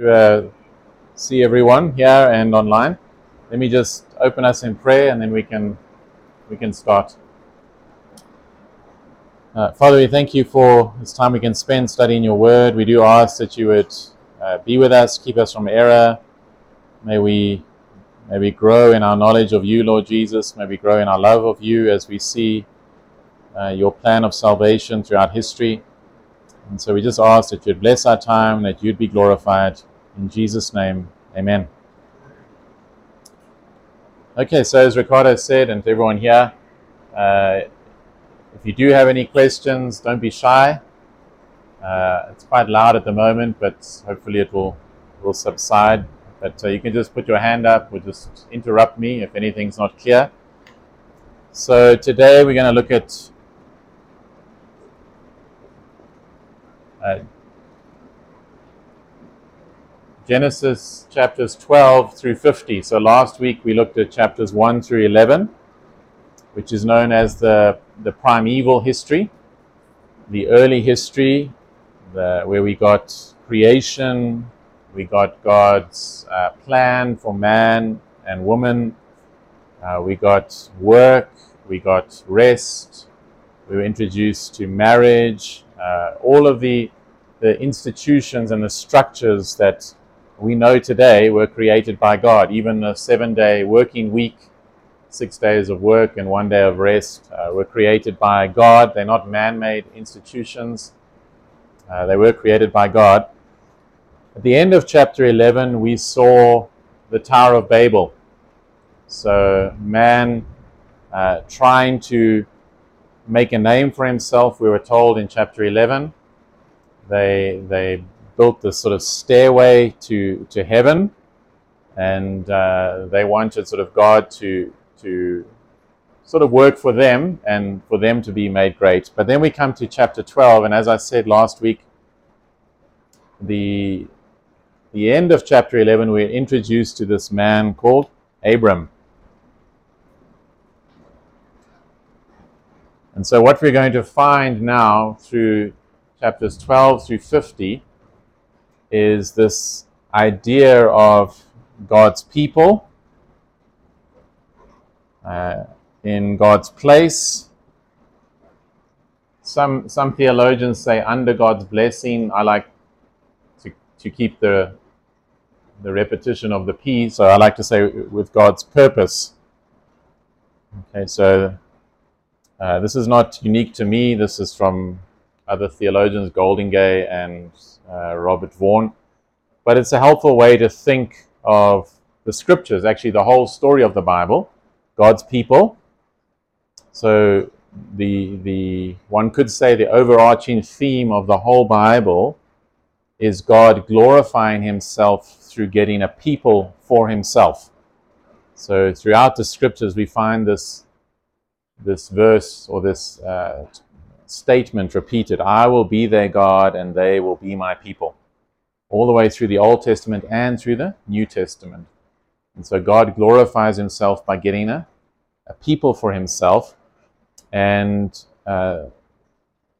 to uh, see everyone here and online. Let me just open us in prayer, and then we can we can start. Uh, Father, we thank you for this time we can spend studying your word. We do ask that you would uh, be with us, keep us from error. May we may we grow in our knowledge of you, Lord Jesus. May we grow in our love of you as we see uh, your plan of salvation throughout history. And so we just ask that you'd bless our time, that you'd be glorified. In Jesus' name, amen. Okay, so as Ricardo said, and to everyone here, uh, if you do have any questions, don't be shy. Uh, it's quite loud at the moment, but hopefully it will, will subside. But uh, you can just put your hand up or just interrupt me if anything's not clear. So today we're going to look at uh, Genesis chapters 12 through 50. So last week we looked at chapters 1 through 11, which is known as the, the primeval history, the early history, the, where we got creation, we got God's uh, plan for man and woman, uh, we got work, we got rest, we were introduced to marriage, uh, all of the, the institutions and the structures that we know today were created by God. Even a seven day working week, six days of work and one day of rest, uh, were created by God. They're not man made institutions, uh, they were created by God. At the end of chapter 11, we saw the Tower of Babel. So, man uh, trying to make a name for himself, we were told in chapter 11. They, they built this sort of stairway to, to heaven, and uh, they wanted sort of God to, to sort of work for them and for them to be made great. But then we come to chapter 12, and as I said last week, the, the end of chapter 11, we're introduced to this man called Abram. And so, what we're going to find now through chapters 12 through 50 is this idea of God's people uh, in God's place. Some, some theologians say under God's blessing. I like to, to keep the, the repetition of the P, so I like to say with God's purpose. Okay, so uh, this is not unique to me. This is from other theologians, Goldingay and uh, Robert Vaughan. But it's a helpful way to think of the scriptures, actually, the whole story of the Bible, God's people. So, the, the one could say the overarching theme of the whole Bible is God glorifying himself through getting a people for himself. So, throughout the scriptures, we find this this verse or this uh, statement repeated I will be their God and they will be my people. All the way through the Old Testament and through the New Testament. And so God glorifies himself by getting a, a people for himself. And uh,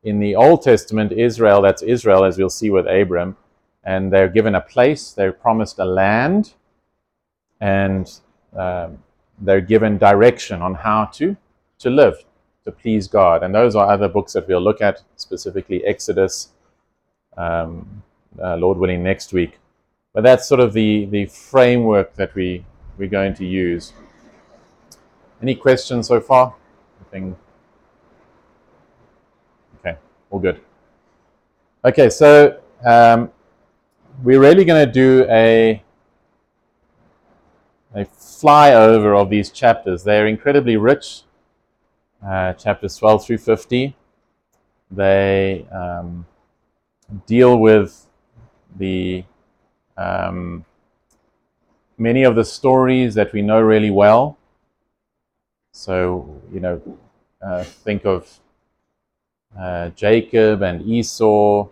in the Old Testament, Israel, that's Israel, as we'll see with Abram, and they're given a place, they're promised a land, and uh, they're given direction on how to to live, to please God. And those are other books that we'll look at, specifically Exodus, um, uh, Lord willing, next week. But that's sort of the, the framework that we, we're going to use. Any questions so far? Anything? Okay, all good. Okay, so um, we're really going to do a a flyover of these chapters. They're incredibly rich uh, chapters 12 through 50. They um, deal with the um, many of the stories that we know really well. So, you know, uh, think of uh, Jacob and Esau,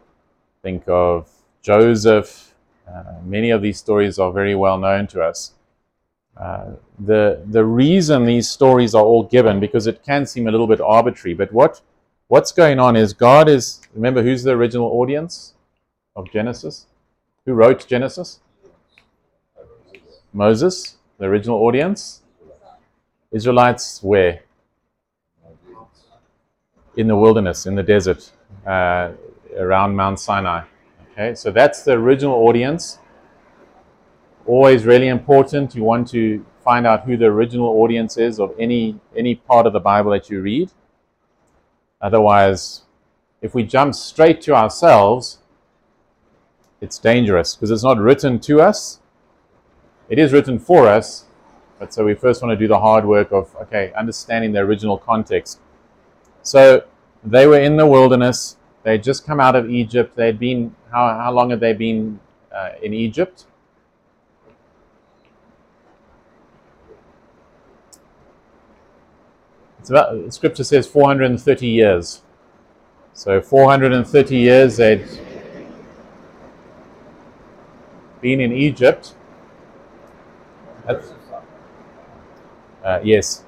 think of Joseph. Uh, many of these stories are very well known to us. The the reason these stories are all given because it can seem a little bit arbitrary, but what what's going on is God is remember who's the original audience of Genesis? Who wrote Genesis? Moses, the original audience. Israelites, where? In the wilderness, in the desert, uh, around Mount Sinai. Okay, so that's the original audience. Always really important. You want to find out who the original audience is of any any part of the Bible that you read. Otherwise, if we jump straight to ourselves, it's dangerous because it's not written to us. It is written for us, but so we first want to do the hard work of okay, understanding the original context. So they were in the wilderness. They'd just come out of Egypt. They'd been how how long had they been uh, in Egypt? It's about Scripture says 430 years. So 430 years they'd been in Egypt. Uh, yes.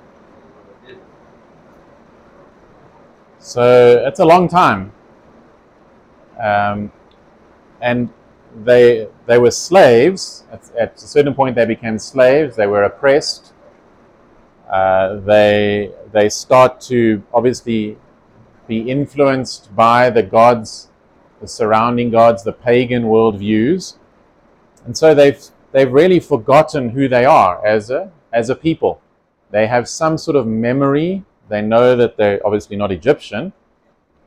So it's a long time. Um, and they, they were slaves. At, at, a certain point, they became slaves. They were oppressed. Uh, they, they start to obviously be influenced by the gods, the surrounding gods, the pagan worldviews. And so they've, they've really forgotten who they are as a, as a people. They have some sort of memory. They know that they're obviously not Egyptian.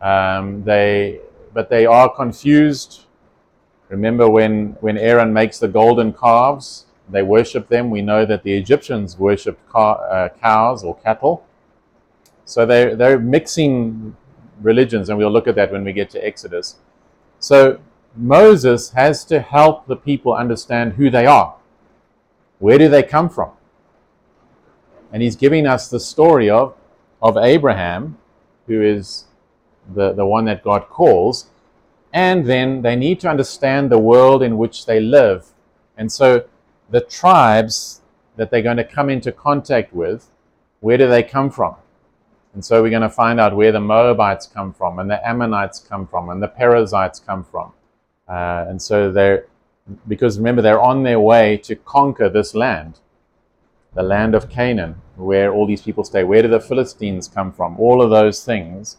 Um, they, but they are confused. Remember when, when Aaron makes the golden calves, they worship them. We know that the Egyptians worshipped uh, cows or cattle. So they, they're mixing religions, and we'll look at that when we get to Exodus. So Moses has to help the people understand who they are. Where do they come from? And he's giving us the story of, of Abraham, who is the, the one that God calls. And then they need to understand the world in which they live. And so the tribes that they're going to come into contact with, where do they come from? And so we're going to find out where the Moabites come from, and the Ammonites come from, and the Perizzites come from. Uh, and so they're, because remember, they're on their way to conquer this land, the land of Canaan, where all these people stay. Where do the Philistines come from? All of those things.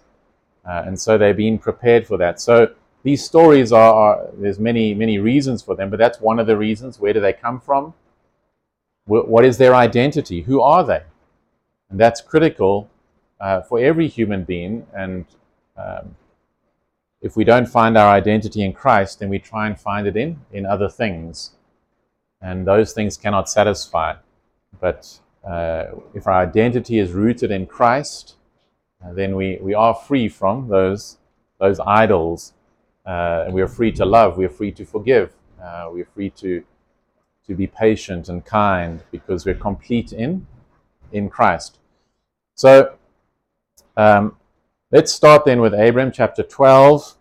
Uh, and so they're being prepared for that. So these stories are, are, there's many many reasons for them but that's one of the reasons. Where do they come from? What is their identity? Who are they? And that's critical uh, for every human being. And um, if we don't find our identity in christ then we try and find it in in other things. And those things cannot satisfy. But uh, if our identity is rooted in christ uh, then we, we are free from those those idols uh, and we are free to love, we are free to forgive, uh, we are free to, to be patient and kind because we're complete in, in Christ. So um, let's start then with Abram chapter 12,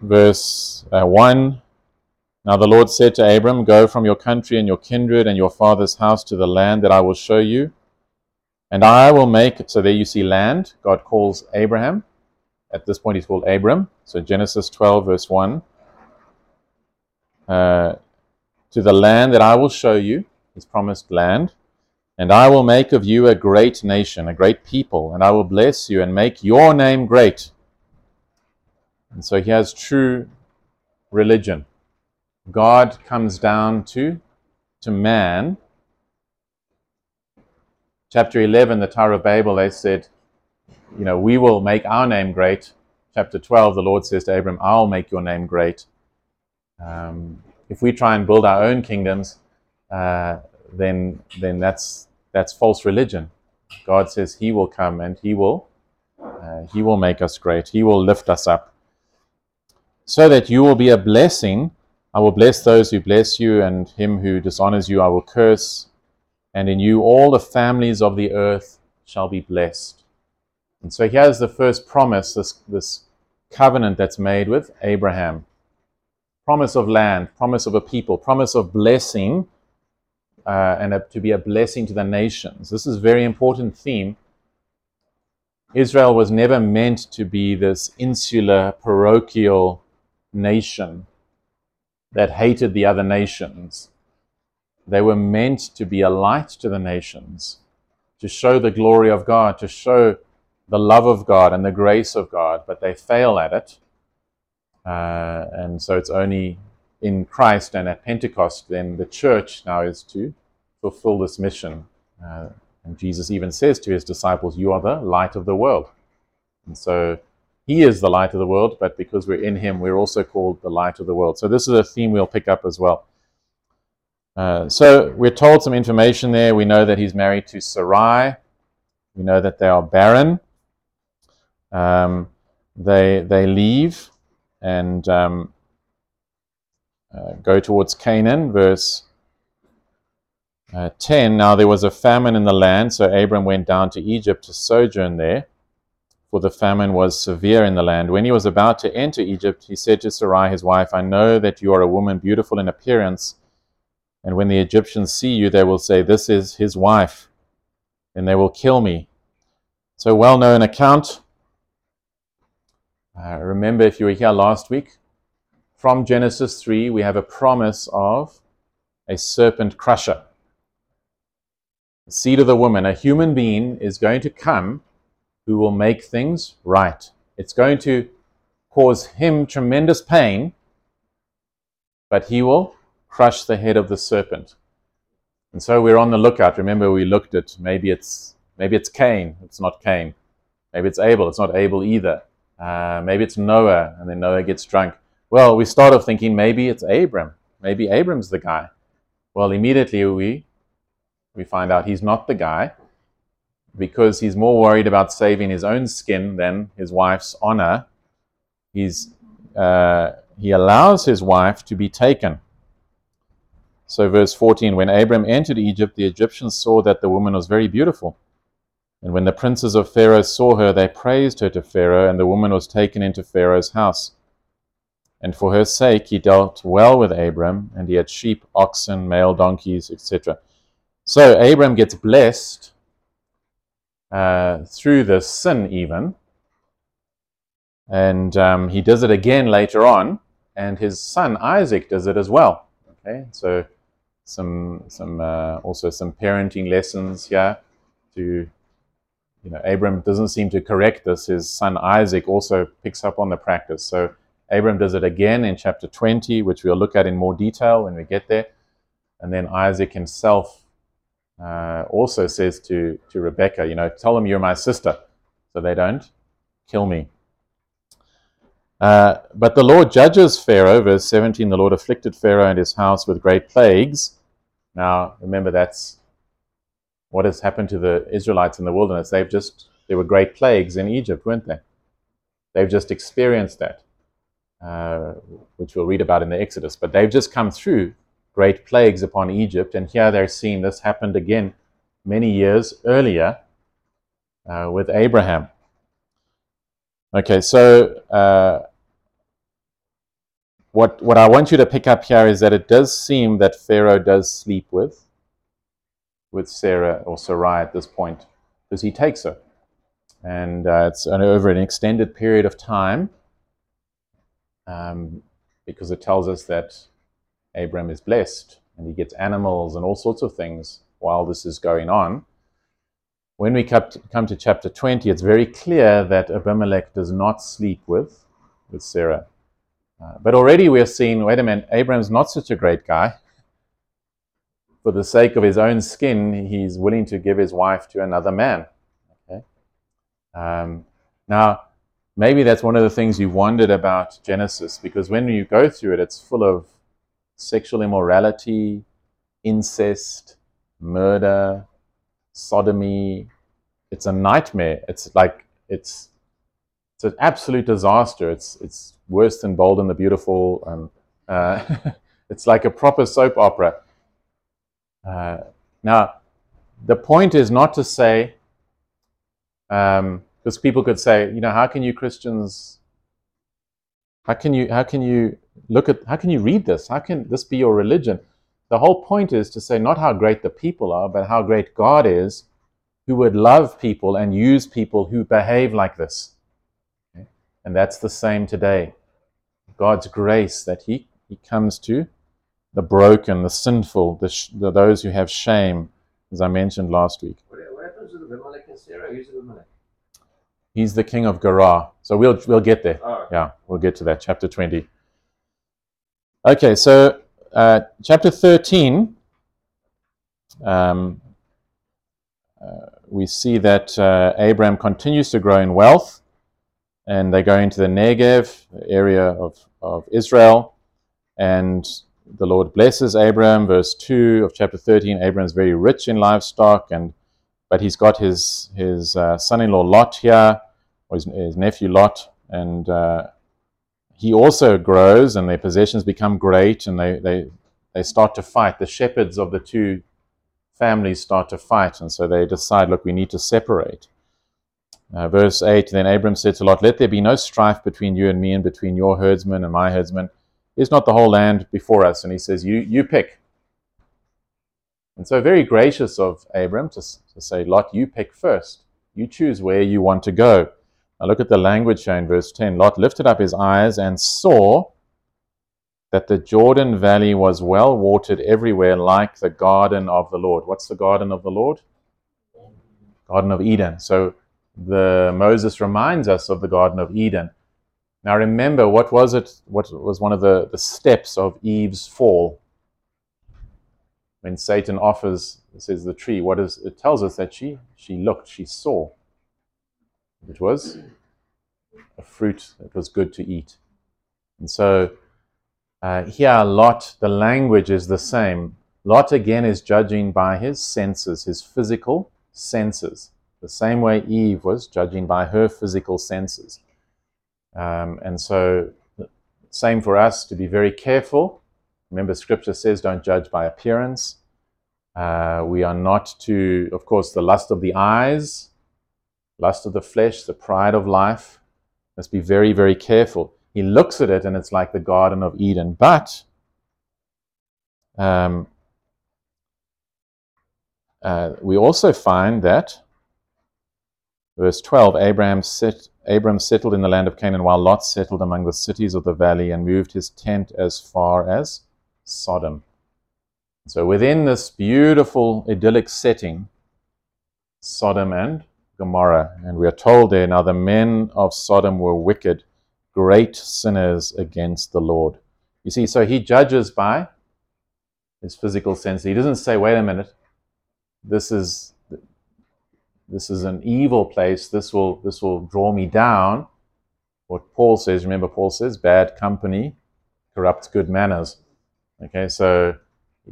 verse uh, 1. Now the Lord said to Abram, Go from your country and your kindred and your father's house to the land that I will show you. And I will make, so there you see land. God calls Abraham. At this point, he's called Abram. So Genesis 12, verse 1. Uh, to the land that I will show you, his promised land, and I will make of you a great nation, a great people, and I will bless you and make your name great. And so he has true religion. God comes down to, to man. Chapter 11, the Tower of Babel, they said, you know, we will make our name great. Chapter 12, the Lord says to Abram, I'll make your name great. Um, if we try and build our own kingdoms, uh, then then that's that's false religion. God says He will come and He will uh, He will make us great. He will lift us up, so that you will be a blessing. I will bless those who bless you, and him who dishonors you I will curse. And in you all the families of the earth shall be blessed. And so here's the first promise, this, this covenant that's made with Abraham promise of land, promise of a people, promise of blessing, uh, and a, to be a blessing to the nations. This is a very important theme. Israel was never meant to be this insular, parochial nation. that hated the other nations. They were meant to be a light to the nations, to show the glory of God, to show the love of God and the grace of God, but they fail at it. Uh, and so it's only in Christ and at Pentecost, then the church now is to fulfill this mission. Uh, and Jesus even says to his disciples, You are the light of the world. And so he is the light of the world, but because we're in him, we're also called the light of the world. So this is a theme we'll pick up as well. Uh, so we're told some information there. We know that he's married to Sarai. We know that they are barren. Um, they they leave and um, uh, go towards Canaan. Verse uh, 10 Now there was a famine in the land, so Abram went down to Egypt to sojourn there for the famine was severe in the land. When he was about to enter Egypt, he said to Sarai, his wife, I know that you are a woman beautiful in appearance, and when the Egyptians see you, they will say, This is his wife, and they will kill me. So, well known account. Uh, remember, if you were here last week, from Genesis 3, we have a promise of a serpent crusher. The seed of the woman, a human being, is going to come who will make things right. It's going to cause him tremendous pain, but he will crush the head of the serpent. And so we're on the lookout. Remember, we looked at maybe it's maybe it's Cain. It's not Cain. Maybe it's Abel. It's not Abel either. Uh, maybe it's Noah, and then Noah gets drunk. Well, we start off thinking maybe it's Abram. Maybe Abram's the guy. Well, immediately we we find out he's not the guy because he's more worried about saving his own skin than his wife's honor, he's, uh, he allows his wife to be taken. So, verse 14 When Abram entered Egypt, the Egyptians saw that the woman was very beautiful. And when the princes of Pharaoh saw her, they praised her to Pharaoh, and the woman was taken into Pharaoh's house. And for her sake he dealt well with Abram, and he had sheep, oxen, male donkeys, etc. So Abram gets blessed uh, through the sin, even. And um, he does it again later on, and his son Isaac does it as well. Okay, so some some uh, also some parenting lessons here. To you know, Abram doesn't seem to correct this. His son Isaac also picks up on the practice. So Abram does it again in chapter 20, which we'll look at in more detail when we get there. And then Isaac himself uh, also says to, to Rebecca, you know, tell them you're my sister so they don't kill me. Uh, but the Lord judges Pharaoh, verse 17, the Lord afflicted Pharaoh and his house with great plagues. Now, remember, that's what has happened to the Israelites in the wilderness. They've just, there were great plagues in Egypt, weren't they? They've just experienced that, uh, which we'll read about in the Exodus. But they've just come through great plagues upon Egypt. And here they're seeing this happened again many years earlier uh, with Abraham. Okay, so uh, what, what I want you to pick up here is that it does seem that Pharaoh does sleep with, with Sarah or Sarai at this point, because he takes her. And uh, it's over an extended period of time, um, because it tells us that Abram is blessed and he gets animals and all sorts of things while this is going on. When we come to, chapter 20, it's very clear that Abimelech does not sleep with, with Sarah. Uh, but already we're seeing, wait a minute, Abram's not such a great guy. For the sake of his own skin, he's willing to give his wife to another man. Okay? Um, now, maybe that's one of the things you wondered about Genesis, because when you go through it, it's full of sexual immorality, incest, murder, sodomy. It's a nightmare. It's like it's it's an absolute disaster. It's it's worse than Bold and the Beautiful. and uh, it's like a proper soap opera. Uh, now, the point is not to say, because um, people could say, you know, how can you Christians, how can you, how can you look at how can you read this? How can this be your religion? The whole point is to say not how great the people are, but how great God is who would love people and use people who behave like this. Okay? And that's the same today. God's grace that He he comes to the broken, the sinful, the, sh- the those who have shame, as I mentioned last week. What, happens with Abimelech and Sarah? Who's Abimelech? He's the king of Gerar. So we'll we'll get there. Oh, Yeah, we'll get to that. Chapter 20. Okay, so uh, chapter 13, um, uh, we see that uh, Abraham continues to grow in wealth, and they go into the Negev, the area of, of Israel, and the Lord blesses Abraham. Verse 2 of chapter 13 Abraham is very rich in livestock, and but he's got his, his uh, son in law Lot here, or his, his nephew Lot, and uh, he also grows and their possessions become great and they, they, they start to fight. The shepherds of the two families start to fight, and so they decide, look, we need to separate. Uh, verse 8 Then Abram said to Lot, Let there be no strife between you and me, and between your herdsmen and my herdsmen. Is not the whole land before us? And he says, You, you pick. And so, very gracious of Abram to, to say, Lot, you pick first. You choose where you want to go. Now look at the language here in verse 10. Lot lifted up his eyes and saw that the Jordan Valley was well watered everywhere, like the garden of the Lord. What's the garden of the Lord? Garden of Eden. So the Moses reminds us of the Garden of Eden. Now remember, what was it? What was one of the, the steps of Eve's fall? When Satan offers, says the tree, what is it tells us that she she looked, she saw. It was a fruit that was good to eat. And so uh, here, Lot, the language is the same. Lot again is judging by his senses, his physical senses, the same way Eve was judging by her physical senses. Um, and so, same for us to be very careful. Remember, Scripture says, "Don't judge by appearance." Uh, we are not to, of course, the lust of the eyes, lust of the flesh, the pride of life. Must be very, very careful. He looks at it and it's like the Garden of Eden. But um, uh, we also find that, verse 12, Abraham, set, Abram settled in the land of Canaan while Lot settled among the cities of the valley and moved his tent as far as Sodom. So within this beautiful idyllic setting, Sodom and Gomorrah. And we are told there now the men of Sodom were wicked, great sinners against the Lord. You see, so he judges by his physical sense. He doesn't say, wait a minute, this is this is an evil place, this will this will draw me down. What Paul says, remember Paul says, bad company corrupts good manners. Okay, so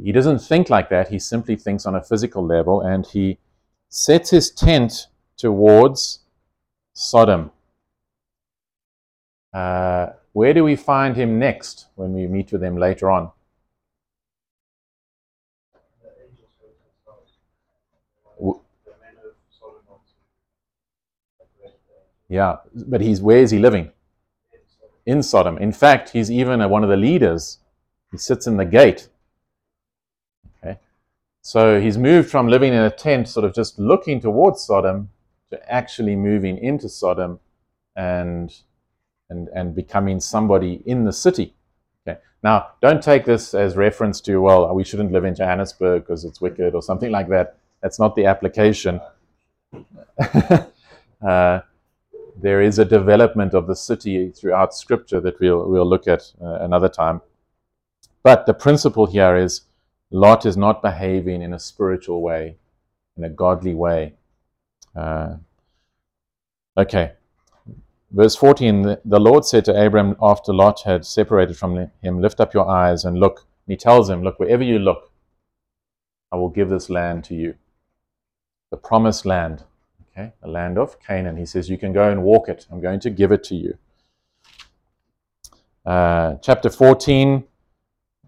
he doesn't think like that. He simply thinks on a physical level and he sets his tent towards Sodom. Uh, where do we find him next when we meet with him later on? Yeah, but he's where is he living? In Sodom. In fact, he's even one of the leaders. He sits in the gate. Okay, so he's moved from living in a tent, sort of just looking towards Sodom, to actually moving into Sodom and and and becoming somebody in the city. Okay. Now, don't take this as reference to well, we shouldn't live in Johannesburg because it's wicked or something like that. That's not the application. uh, there is a development of the city throughout Scripture that we'll we'll look at uh, another time. But the principle here is Lot is not behaving in a spiritual way, in a godly way. Uh, okay. Verse 14 the, the Lord said to Abram after Lot had separated from him, Lift up your eyes and look. And he tells him, Look, wherever you look, I will give this land to you. The promised land, okay, the land of Canaan. He says, You can go and walk it. I'm going to give it to you. Uh, chapter 14,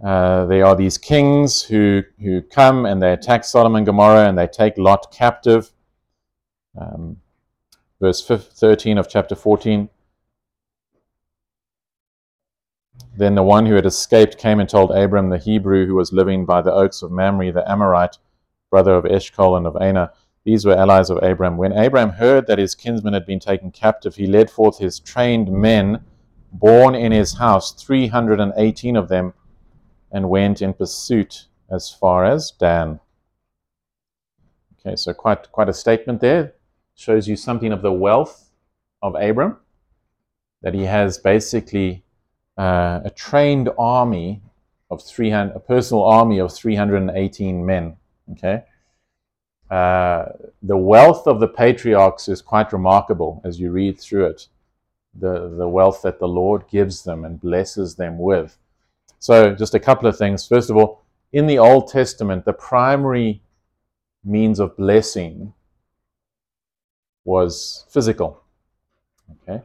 uh, there are these kings who, who come and they attack Sodom and Gomorrah and they take Lot captive. Um, verse 13 of chapter 14. Then the one who had escaped came and told Abram the Hebrew, who was living by the oaks of Mamre, the Amorite, brother of Eshcol and of Aner. These were allies of Abram. When Abram heard that his kinsman had been taken captive, he led forth his trained men, born in his house, 318 of them, and went in pursuit as far as Dan. Okay, so quite quite a statement there. Shows you something of the wealth of Abram, that he has basically uh, a trained army of 300, a personal army of 318 men. Okay, uh, the wealth of the patriarchs is quite remarkable as you read through it. The the wealth that the Lord gives them and blesses them with. So, just a couple of things. First of all, in the Old Testament, the primary means of blessing was physical. Okay.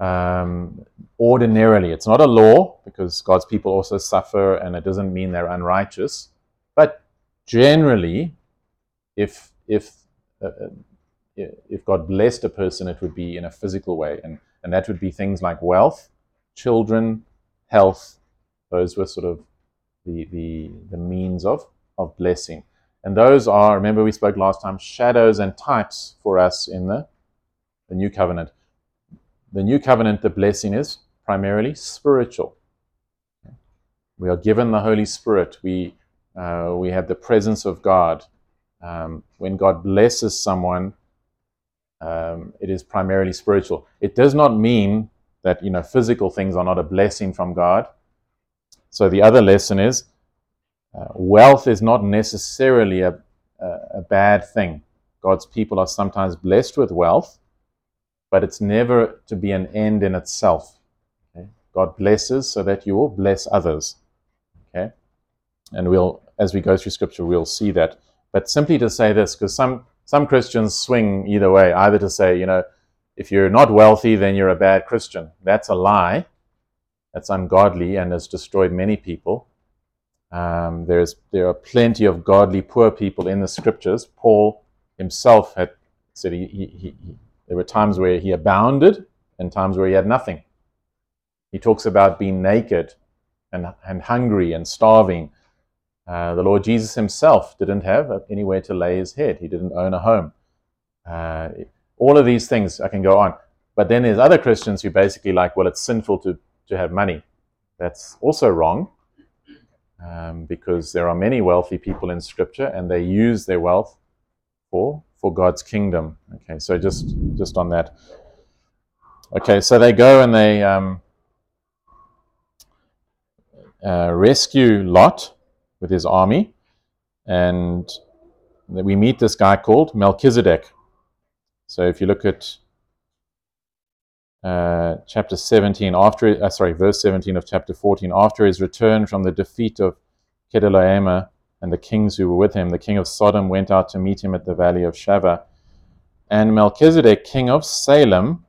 Um, ordinarily, it's not a law because God's people also suffer, and it doesn't mean they're unrighteous. Generally, if if uh, uh if God blessed a person, it would be in a physical way, and and that would be things like wealth, children, health. Those were sort of the the, the means of of blessing. And those are, remember we spoke last time, shadows and types for us in the, the new covenant. The new covenant, the blessing is primarily spiritual. We are given the Holy Spirit. We, uh, we have the presence of God. Um, when God blesses someone, um, it is primarily spiritual. It does not mean that you know physical things are not a blessing from God. So the other lesson is uh, wealth is not necessarily a, a, a bad thing. God's people are sometimes blessed with wealth, but it's never to be an end in itself. Okay? God blesses so that you will bless others. Okay? And we'll, as we go through scripture, we'll see that. But simply to say this, because some, some Christians swing either way, either to say, you know, if you're not wealthy, then you're a bad Christian. That's a lie. That's ungodly and has destroyed many people. Um, there's, there are plenty of godly poor people in the scriptures. Paul himself had said he, he, he, there were times where he abounded and times where he had nothing. He talks about being naked and, and hungry and starving. Uh, the Lord Jesus himself didn't have anywhere to lay his head, he didn't own a home. Uh, all of these things, I can go on. But then there's other Christians who basically like, well, it's sinful to, to have money. That's also wrong um, because there are many wealthy people in Scripture, and they use their wealth for for God's kingdom. Okay, so just just on that. Okay, so they go and they um, uh, rescue Lot with his army, and we meet this guy called Melchizedek. So if you look at uh, chapter 17, after uh, sorry, verse 17 of chapter 14, after his return from the defeat of Chedorlaomer and the kings who were with him, the king of Sodom went out to meet him at the valley of Shaveh. And Melchizedek, king of Salem,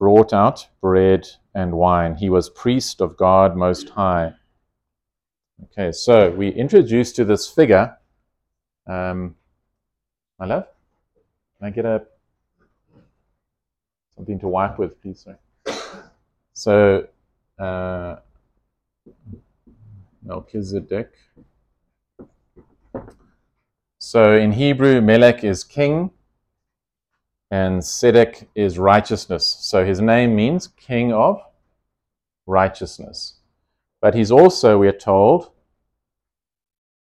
brought out bread and wine. He was priest of God Most High. Okay, so we introduced to this figure. Um, my love, can I get a something to wipe with, please. Sorry. So, uh, Melchizedek. So in Hebrew, Melech is king, and Sedek is righteousness. So his name means king of righteousness. But he's also, we are told,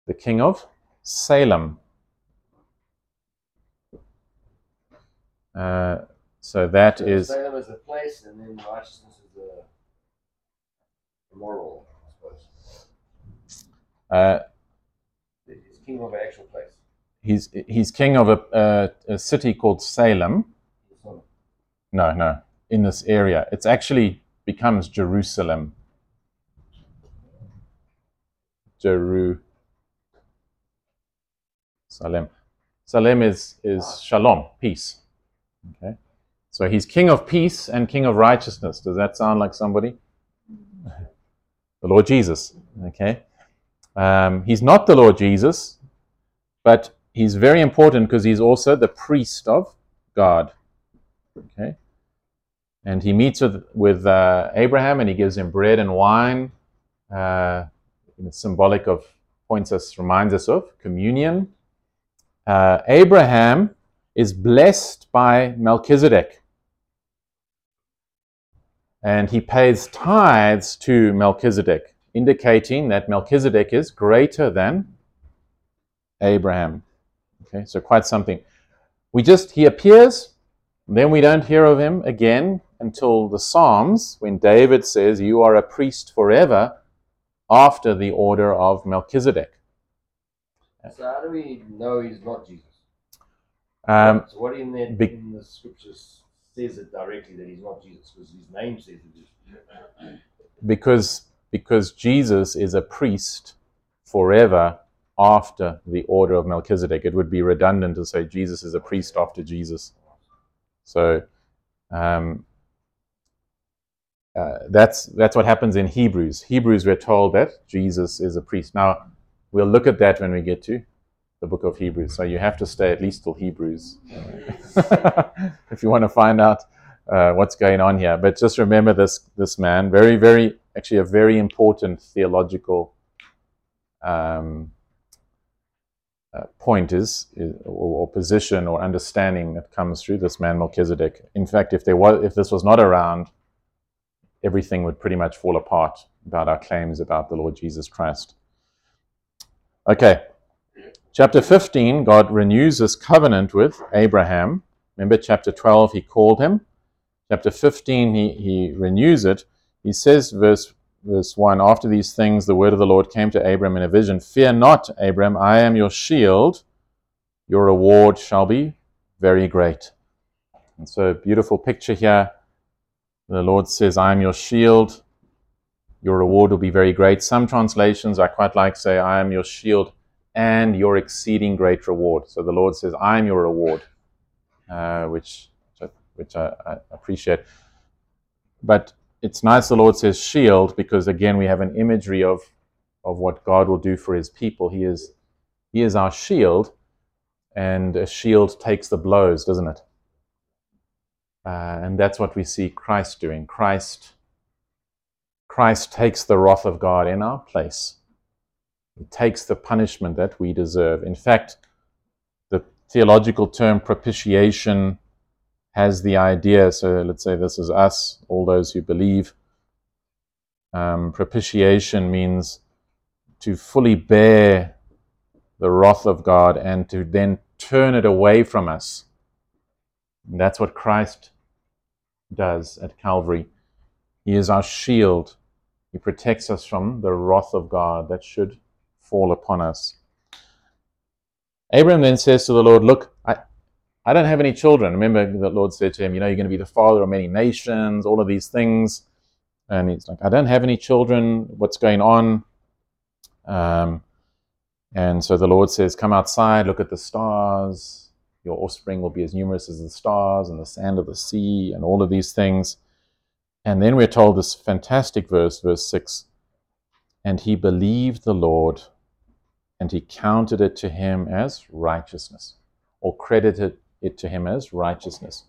the king of Salem. Uh, so that so is. Salem is the place, and then righteousness is the, moral, I suppose. Uh, he's king of an actual place. He's he's king of a, uh, a city called Salem. No, no, in this area. It's actually becomes Jerusalem. Jerusalem. Salem is, is shalom, peace. Okay. So he's king of peace and king of righteousness. Does that sound like somebody? the Lord Jesus. Okay. Um, he's not the Lord Jesus, but he's very important because he's also the priest of God. Okay. And he meets with, with uh, Abraham and he gives him bread and wine. Uh, it's symbolic of, points us, reminds us of communion. Uh, Abraham is blessed by Melchizedek and he pays tithes to Melchizedek indicating that Melchizedek is greater than Abraham. Okay, so quite something. We just, he appears, then we don't hear of him again until the Psalms, when David says, You are a priest forever after the order of Melchizedek. So how do we know he's not Jesus? Um, so what in, that, be- in the scriptures says it directly that he's not Jesus? Because his name says it is. because, because Jesus is a priest forever after the order of Melchizedek. It would be redundant to say Jesus is a priest after Jesus. So um, uh, that's that's what happens in Hebrews. Hebrews, we're told that Jesus is a priest. Now we'll look at that when we get to the book of Hebrews. So you have to stay at least till Hebrews if you want to find out uh, what's going on here. But just remember this this man, very very actually a very important theological um, uh, point is, is or, or, position or understanding that comes through this man Melchizedek. In fact, if there was if this was not around, everything would pretty much fall apart about our claims about the Lord Jesus Christ. Okay, chapter 15, God renews his covenant with Abraham. Remember, chapter 12, he called him. Chapter 15, he, he renews it. He says, verse verse 1 After these things, the word of the Lord came to Abram in a vision Fear not, Abram, I am your shield. Your reward shall be very great. And so, beautiful picture here. The Lord says, I am your shield. Your reward will be very great. Some translations I quite like say, I am your shield and your exceeding great reward. So the Lord says, I am your reward, uh, which, which I, I appreciate. But it's nice the Lord says shield because again we have an imagery of of what God will do for his people. He is he is our shield, and a shield takes the blows, doesn't it? Uh, and that's what we see Christ doing. Christ Christ takes the wrath of God in our place. He takes the punishment that we deserve. In fact, the theological term propitiation has the idea, so let's say this is us, all those who believe. Um, propitiation means to fully bear the wrath of God and to then turn it away from us. And that's what Christ does at Calvary. He is our shield. He protects us from the wrath of God that should fall upon us. Abraham then says to the Lord, Look, I, I don't have any children. Remember, the Lord said to him, You know, you're going to be the father of many nations, all of these things. And he's like, I don't have any children. What's going on? Um, and so the Lord says, Come outside, look at the stars. Your offspring will be as numerous as the stars and the sand of the sea, and all of these things. And then we're told this fantastic verse, verse 6 And he believed the Lord, and he counted it to him as righteousness, or credited it to him as righteousness.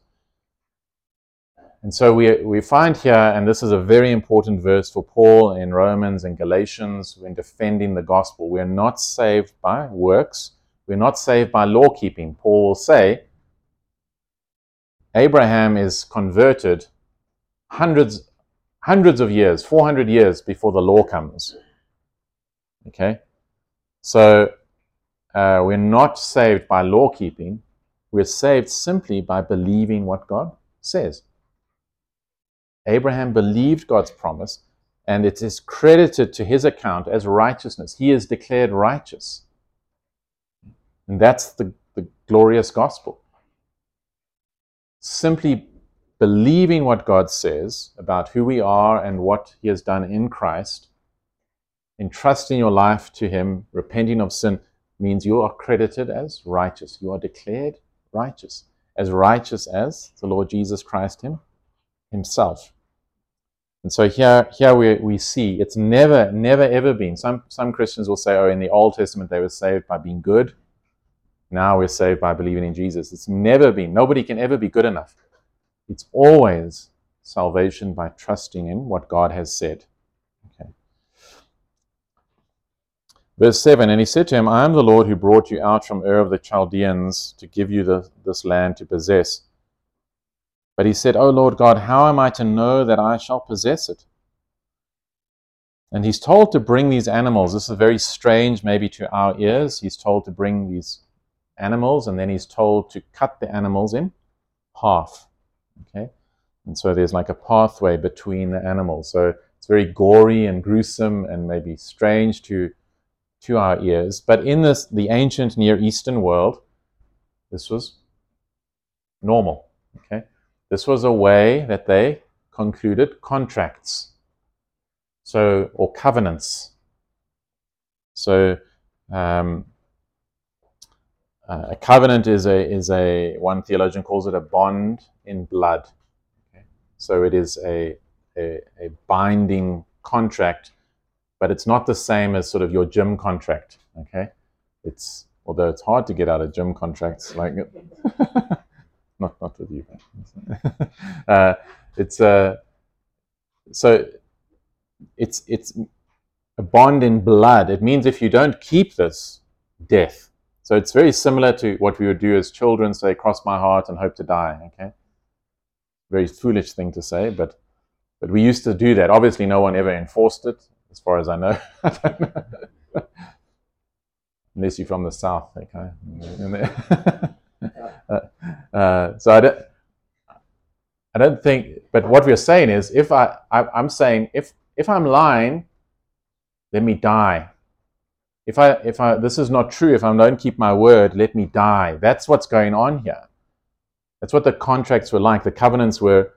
And so we, we find here, and this is a very important verse for Paul in Romans and Galatians when defending the gospel. We're not saved by works, we're not saved by law keeping. Paul will say, Abraham is converted hundreds, hundreds of years, 400 years before the law comes. Okay? So uh, we're not saved by law keeping, we're saved simply by believing what God says. Abraham believed God's promise, and it is credited to his account as righteousness. He is declared righteous. And that's the, the glorious gospel. Simply believing what God says about who we are and what He has done in Christ, entrusting your life to Him, repenting of sin, means you are credited as righteous. You are declared righteous, as righteous as the Lord Jesus Christ him, Himself. And so here, here we, we see it's never, never, ever been. Some, some Christians will say, oh, in the Old Testament they were saved by being good. Now we're saved by believing in Jesus. It's never been. Nobody can ever be good enough. It's always salvation by trusting in what God has said. Okay. Verse 7 And he said to him, I am the Lord who brought you out from Ur of the Chaldeans to give you the, this land to possess. But he said, O Lord God, how am I to know that I shall possess it? And he's told to bring these animals. This is very strange, maybe to our ears. He's told to bring these animals, and then he's told to cut the animals in half. Okay? And so there's like a pathway between the animals. So it's very gory and gruesome and maybe strange to, to our ears. But in this, the ancient Near Eastern world, this was normal. Okay? This was a way that they concluded contracts. So, or covenants. So, um, uh, a covenant is a is a one theologian calls it a bond in blood. Okay? So it is a, a, a binding contract, but it's not the same as sort of your gym contract. Okay, it's although it's hard to get out of gym contracts like not not with you. uh, it's a uh, so it's it's a bond in blood. It means if you don't keep this, death. So it's very similar to what we would do as children say, cross my heart and hope to die. Okay? Very foolish thing to say, but but we used to do that. Obviously, no one ever enforced it, as far as I know. Unless you're from the south, okay. uh, uh, so I don't, I don't think. But what we're saying is, if I, I, I'm saying, if if I'm lying, let me die if I if I this is not true, if I don't keep my word, let me die. That's what's going on here. That's what the contracts were like. The covenants were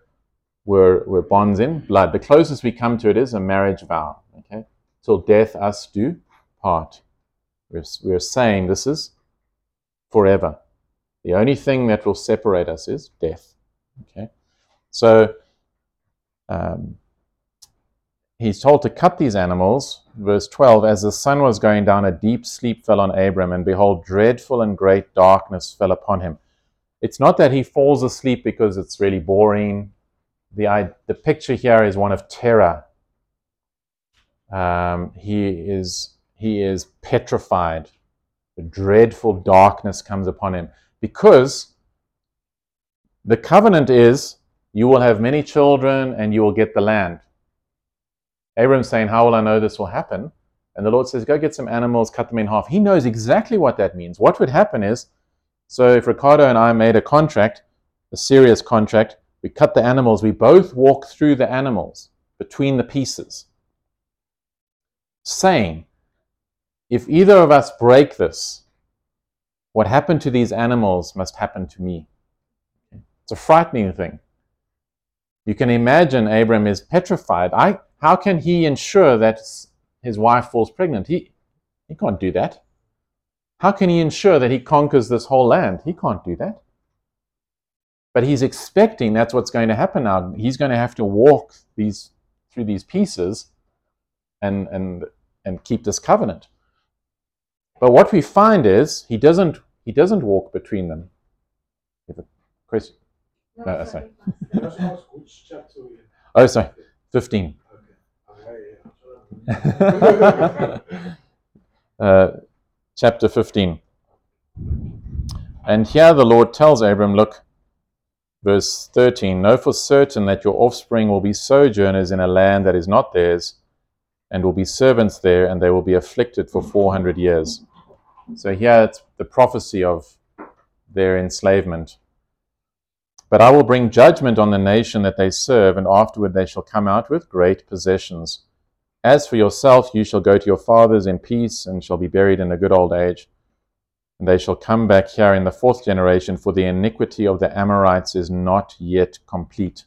were were bonds in blood. The closest we come to it is a marriage vow. Okay, till death us do part. We're, we're saying this is forever. The only thing that will separate us is death. Okay, so. Um, he's told to cut these animals. Verse 12 As the sun was going down, a deep sleep fell on Abram, and behold, dreadful and great darkness fell upon him. It's not that he falls asleep because it's really boring. The, the picture here is one of terror. Um, he, is, he is petrified. The dreadful darkness comes upon him because the covenant is you will have many children and you will get the land. Abram's saying, How will I know this will happen? And the Lord says, Go get some animals, cut them in half. He knows exactly what that means. What would happen is, so if Ricardo and I made a contract, a serious contract, we cut the animals, we both walk through the animals between the pieces, saying, If either of us break this, what happened to these animals must happen to me. It's a frightening thing. You can imagine Abram is petrified. I, how can he ensure that his wife falls pregnant? He, he can't do that. How can he ensure that he conquers this whole land? He can't do that. But he's expecting that's what's going to happen now. He's going to have to walk these through these pieces and and and keep this covenant. But what we find is he doesn't he doesn't walk between them. Chris, no, uh, no sorry. oh, sorry, fifteen. uh, chapter 15. And here the Lord tells Abram, look, verse 13 Know for certain that your offspring will be sojourners in a land that is not theirs, and will be servants there, and they will be afflicted for 400 years. So here it's the prophecy of their enslavement. But I will bring judgment on the nation that they serve, and afterward they shall come out with great possessions. As for yourself, you shall go to your fathers in peace and shall be buried in a good old age. And they shall come back here in the fourth generation, for the iniquity of the Amorites is not yet complete.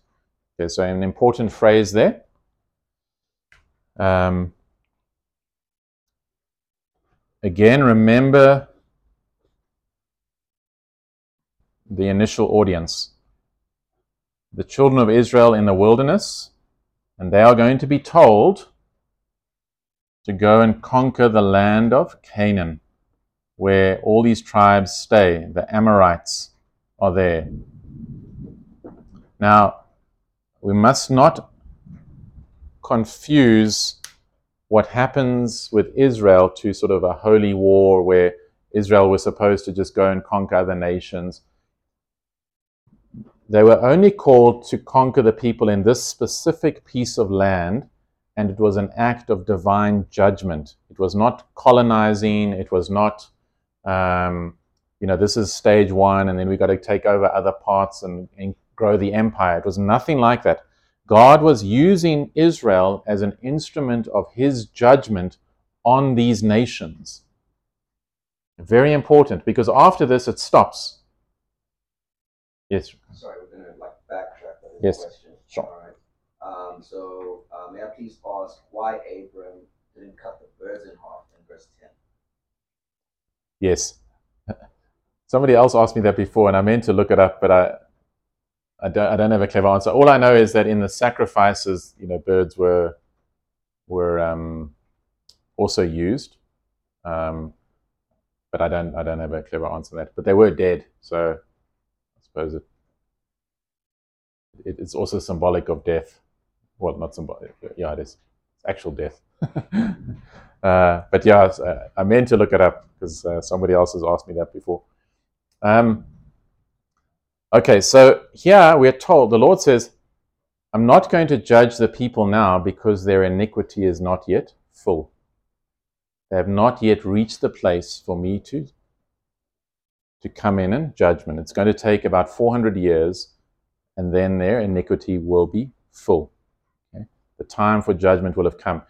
Okay, so an important phrase there. Um, again, remember the initial audience. The children of Israel in the wilderness, and they are going to be told to go and conquer the land of Canaan, where all these tribes stay. The Amorites are there. Now, we must not confuse what happens with Israel to sort of a holy war where Israel was supposed to just go and conquer other nations. They were only called to conquer the people in this specific piece of land and it was an act of divine judgment. It was not colonizing, it was not, um, you know, this is stage one, and then we got to take over other parts and, and grow the empire. It was nothing like that. God was using Israel as an instrument of his judgment on these nations. Very important because after this it stops. Yes. Sorry, we're gonna like backtrack on Yes, question. sure. So uh, may I please ask why Abram didn't cut the birds in half in verse ten? Yes. Somebody else asked me that before, and I meant to look it up, but I, I don't, I don't have a clever answer. All I know is that in the sacrifices, you know, birds were were um, also used, um, but I don't, I don't have a clever answer to that. But they were dead, so I suppose it, it it's also symbolic of death. Well, not somebody, Yeah, it is. It's actual death. uh, but yeah, uh, I meant to look it up because uh, somebody else has asked me that before. Um, okay, so here we are told the Lord says, I'm not going to judge the people now because their iniquity is not yet full. They have not yet reached the place for me to, to come in and judgment. It's going to take about 400 years, and then their iniquity will be full. The time for judgment will have come.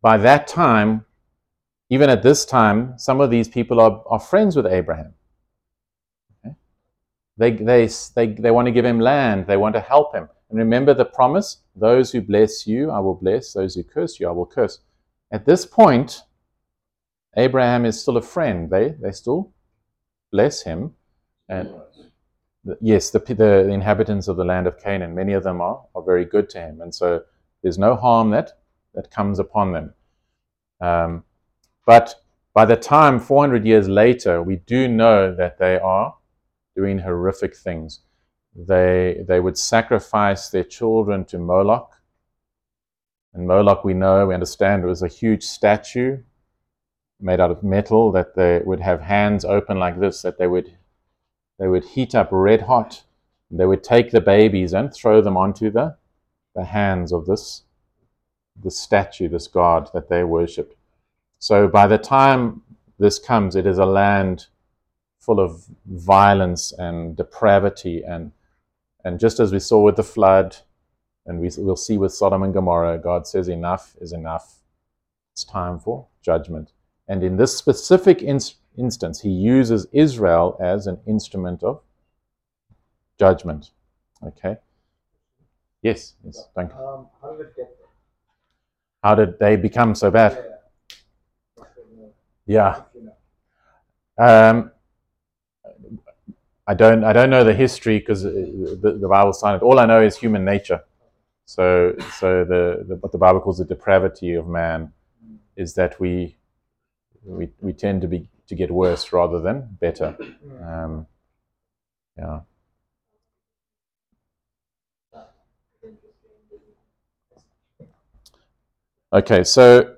By that time, even at this time, some of these people are, are friends with Abraham. Okay? They, they, they, they want to give him land, they want to help him. And remember the promise those who bless you, I will bless, those who curse you, I will curse. At this point, Abraham is still a friend. They, they still bless him. And yes, the, the inhabitants of the land of Canaan, many of them are, are very good to him. And so there's no harm that, that comes upon them. Um, but by the time 400 years later, we do know that they are doing horrific things. They, they would sacrifice their children to Moloch. And Moloch, we know, we understand, was a huge statue made out of metal that they would have hands open like this, that they would, they would heat up red hot. They would take the babies and throw them onto the, the hands of this, this statue, this god that they worshipped. So by the time this comes, it is a land full of violence and depravity and and just as we saw with the flood and we, we'll see with Sodom and Gomorrah, God says enough is enough. It's time for judgment. And in this specific ins- instance, he uses Israel as an instrument of judgment. Okay? Yes, yes, thank you. Um, how did it get there? How did they become so bad? Yeah. Know. Um, I don't. I don't know the history because the, the Bible's silent. All I know is human nature. So, so the, the what the Bible calls the depravity of man is that we we we tend to be to get worse rather than better. Um, yeah. Okay, so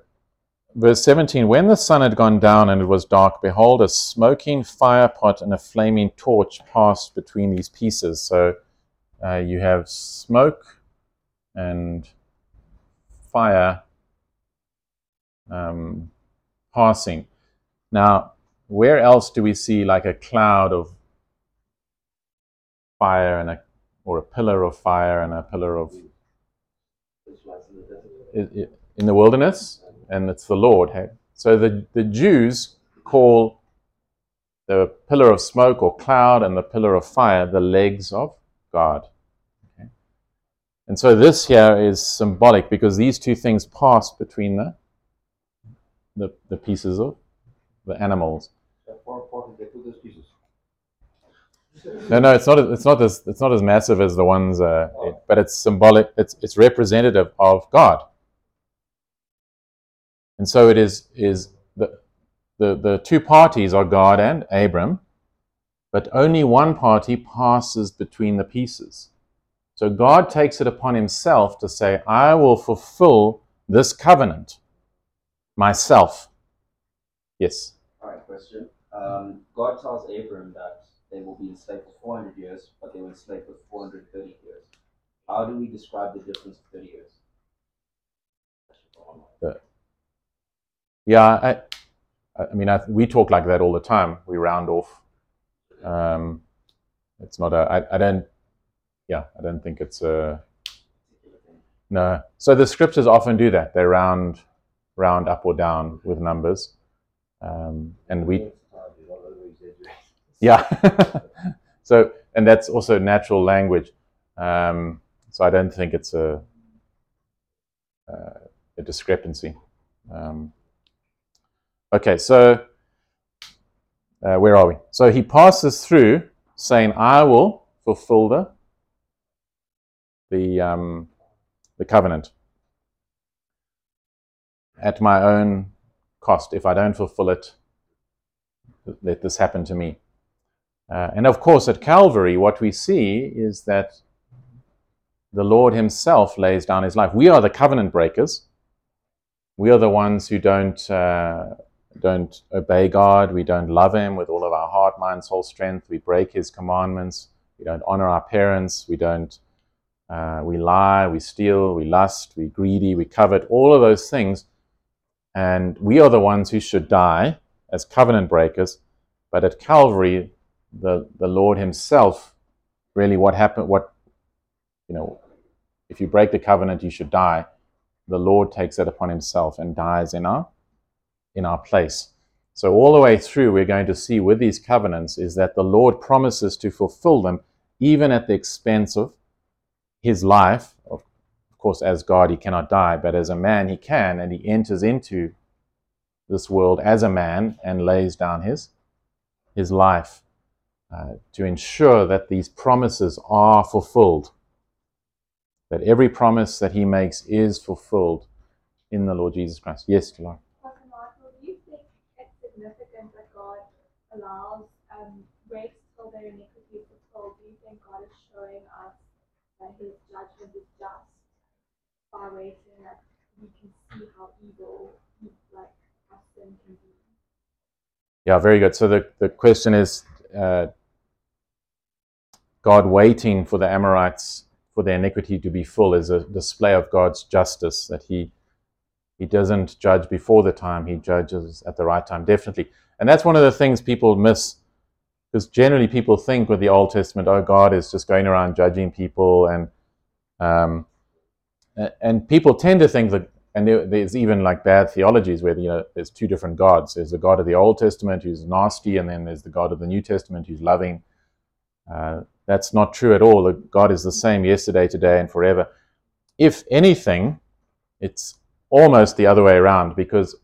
verse 17 When the sun had gone down and it was dark, behold, a smoking fire pot and a flaming torch passed between these pieces. So uh, you have smoke and fire um, passing. Now, where else do we see like a cloud of fire and a or a pillar of fire and a pillar of Israelites in in the wilderness, and it's the Lord. Hey? So the, the Jews call the pillar of smoke or cloud and the pillar of fire the legs of God. Okay? And so this here is symbolic because these two things pass between the, the, the pieces of the animals. No, no, it's not. It's not as it's not as massive as the ones, uh, it- but it's symbolic. It's it's representative of God, and so it is. Is the the the two parties are God and Abram, but only one party passes between the pieces. So God takes it upon Himself to say, "I will fulfill this covenant myself." Yes. All right, question. Um, God tells Abram that they will be enslaved for 400 years, but they were enslaved for 430 years. How do we describe the difference of 30 years? the yeah, I, I mean, I, we talk like that all the time. We round off. Um, it's not a. I, I don't. Yeah, I don't think it's a. No. So the scriptures often do that. They round, round up or down with numbers, um, and we. Yeah. so, and that's also natural language. Um, so I don't think it's a uh, a discrepancy. Um, okay, so uh, where are we? So he passes through saying, "I will fulfill the the um, the covenant at my own cost. If I don't fulfill it, let this happen to me." Uh, and of course, at Calvary, what we see is that the Lord Himself lays down His life. We are the covenant breakers. We are the ones who don't uh, don't obey God. We don't love Him with all of our heart, mind, soul, strength. We break His commandments. We don't honor our parents. We don't. Uh, we lie. We steal. We lust. We greedy. We covet. All of those things, and we are the ones who should die as covenant breakers. But at Calvary, the, the Lord Himself, really what happened, what, you know, if you break the covenant, you should die. The Lord takes that upon Himself and dies in our, in our place. So, all the way through, we're going to see with these covenants is that the Lord promises to fulfill them even at the expense of His life. Of course, as God, He cannot die, but as a man, He can, and He enters into this world as a man and lays down His, his life uh, to ensure that these promises are fulfilled, that every promise that he makes is fulfilled in the Lord Jesus Christ. Yes, Laura. Pastor Michael, do you think it's significant that God allows um, breaks till their iniquity is fulfilled? Do you think God is showing us that His judgment is just by waiting that we can see how evil, like, our sin can be? Yeah, very good. So the, the question is uh, God waiting for the Amorites for their iniquity to be full is a display of God's justice that he he doesn't judge before the time he judges at the right time definitely and that's one of the things people miss because generally people think with the Old Testament oh God is just going around judging people and um, and people tend to think that and there's even like bad theologies where you know there's two different gods there's the God of the Old Testament who's nasty and then there's the God of the New Testament who's loving uh, that's not true at all. God is the same yesterday, today, and forever. If anything, it's almost the other way around because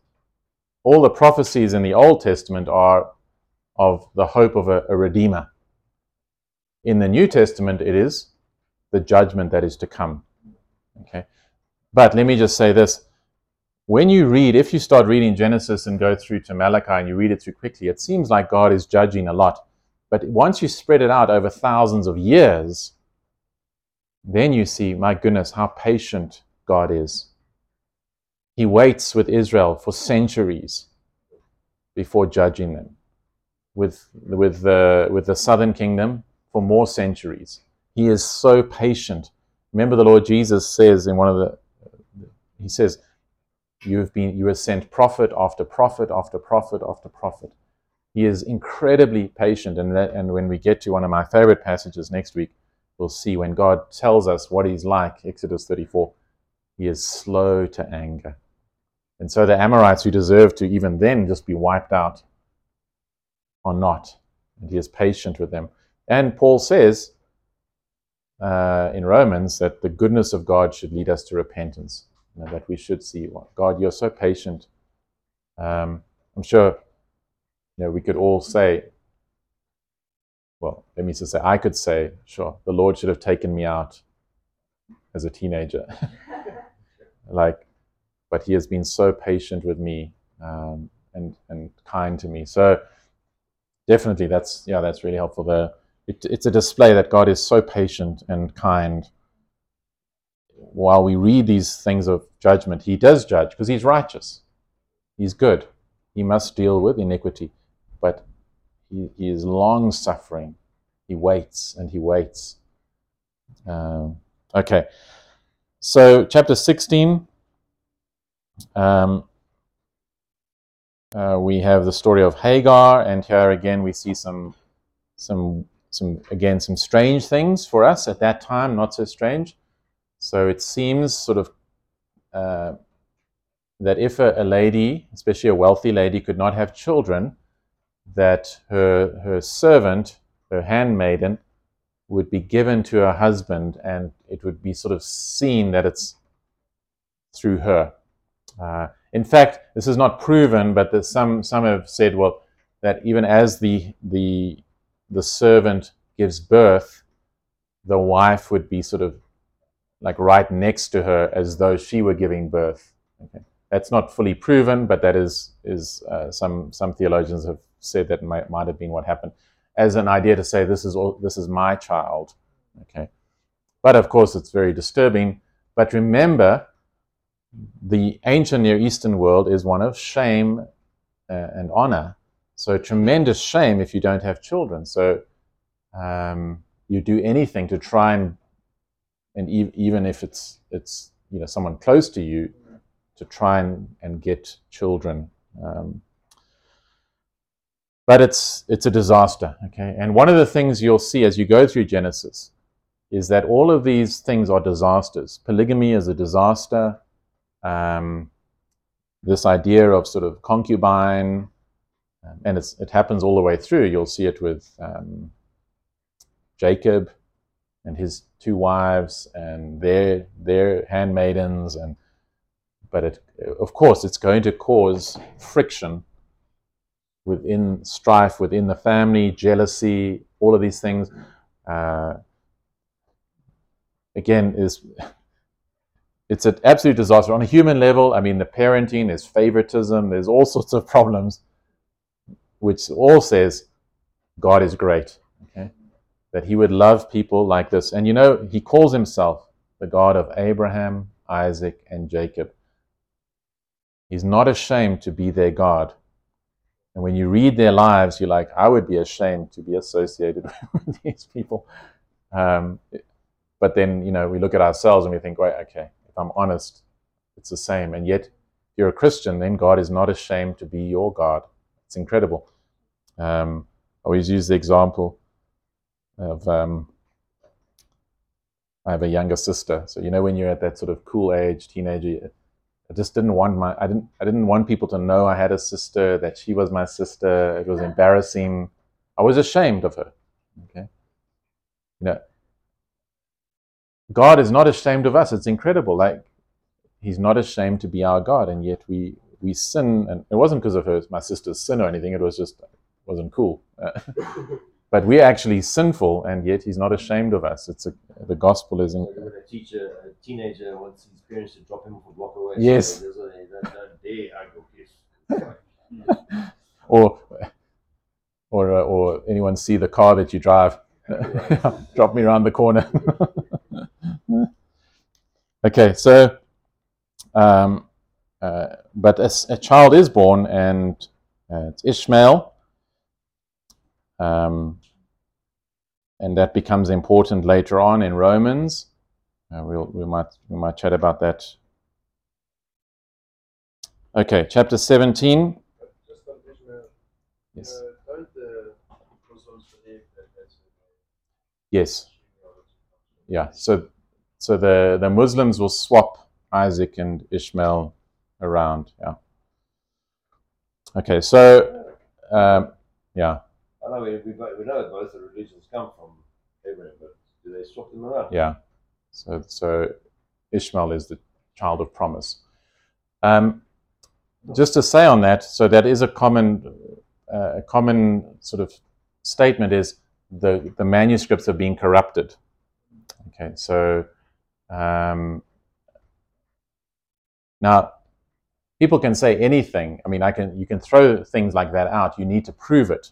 all the prophecies in the Old Testament are of the hope of a, a redeemer. In the New Testament, it is the judgment that is to come. Okay, but let me just say this: when you read, if you start reading Genesis and go through to Malachi and you read it through quickly, it seems like God is judging a lot. But once you spread it out over thousands of years, then you see, my goodness, how patient God is. He waits with Israel for centuries before judging them. With, with, the, with the southern kingdom, for more centuries. He is so patient. Remember, the Lord Jesus says in one of the, He says, You've been, you have sent prophet after prophet after prophet after prophet. He is incredibly patient. And, that, and when we get to one of my favorite passages next week, we'll see when God tells us what he's like, Exodus 34, he is slow to anger. And so the Amorites who deserve to even then just be wiped out are not. And he is patient with them. And Paul says uh, in Romans that the goodness of God should lead us to repentance. You know, that we should see, God, you're so patient. Um, I'm sure you know, we could all say, well, let me just say, I could say, sure, the Lord should have taken me out as a teenager. like, but He has been so patient with me um, and and kind to me. So definitely, that's yeah, that's really helpful. There, it, it's a display that God is so patient and kind. While we read these things of judgment, He does judge because He's righteous. He's good. He must deal with iniquity but he, he is long suffering. He waits and he waits. Um, okay, so chapter 16, Um, uh, we have the story of Hagar, and here again we see some, some, some again some strange things for us at that time, not so strange. So it seems sort of uh, that if a, a lady, especially a wealthy lady, could not have children, that her her servant, her handmaiden, would be given to her husband, and it would be sort of seen that it's through her. Uh, in fact, this is not proven, but some some have said, well, that even as the the the servant gives birth, the wife would be sort of like right next to her as though she were giving birth. Okay. That's not fully proven, but that is is uh, some some theologians have said that might, might have been what happened as an idea to say this is all this is my child. Okay. But of course it's very disturbing. But remember, the ancient Near Eastern world is one of shame uh, and honor. So tremendous shame if you don't have children. So um, you do anything to try and and e- even if it's it's you know someone close to you to try and, and get children. Um, but it's it's a disaster, okay. And one of the things you'll see as you go through Genesis is that all of these things are disasters. Polygamy is a disaster. Um, this idea of sort of concubine, um, and it happens all the way through. You'll see it with um, Jacob and his two wives and their their handmaidens, and but it, of course, it's going to cause friction within strife within the family, jealousy, all of these things. Uh, again, is it's an absolute disaster on a human level. I mean, the parenting, there's favoritism, there's all sorts of problems, which all says God is great. Okay, that He would love people like this, and you know, He calls Himself the God of Abraham, Isaac, and Jacob. He's not ashamed to be their God. And when you read their lives, you're like, I would be ashamed to be associated with these people. Um, but then, you know, we look at ourselves and we think, wait, okay, if I'm honest, it's the same. And yet, if you're a Christian, then God is not ashamed to be your God. It's incredible. Um, I always use the example of um, I have a younger sister. So, you know, when you're at that sort of cool age, teenager, I just didn't want my I didn't I didn't want people to know I had a sister that she was my sister. It was embarrassing. I was ashamed of her. Okay, you know, God is not ashamed of us. It's incredible. Like He's not ashamed to be our God, and yet we we sin. And it wasn't because of her my sister's sin or anything. It was just it wasn't cool. but we're actually sinful, and yet He's not ashamed of us. It's a, the gospel is. In, When a teacher, a teenager wants his parents to drop him off a block away. Yes. So a, they don't dare argue with this. or or uh, or anyone see the car that you drive drop me around the corner okay so um, uh, but as a child is born and uh, it's ishmael um, and that becomes important later on in romans. Uh, we'll, we might we might chat about that. Okay chapter 17 Just on Ishmael, yes. uh, don't the Muslims believe that that's yes. Yeah, so so the the Muslims will swap Isaac and Ishmael around. Yeah. Okay, so um, yeah, I know we, we, know that both the religions come from Abraham, but do they swap them around? yeah. So so Ishmael is the child of promise. Um, just to say on that, so that is a common uh, a common sort of statement is the the manuscripts are being corrupted. Okay, so um, now people can say anything. I mean, I can you can throw things like that out. You need to prove it.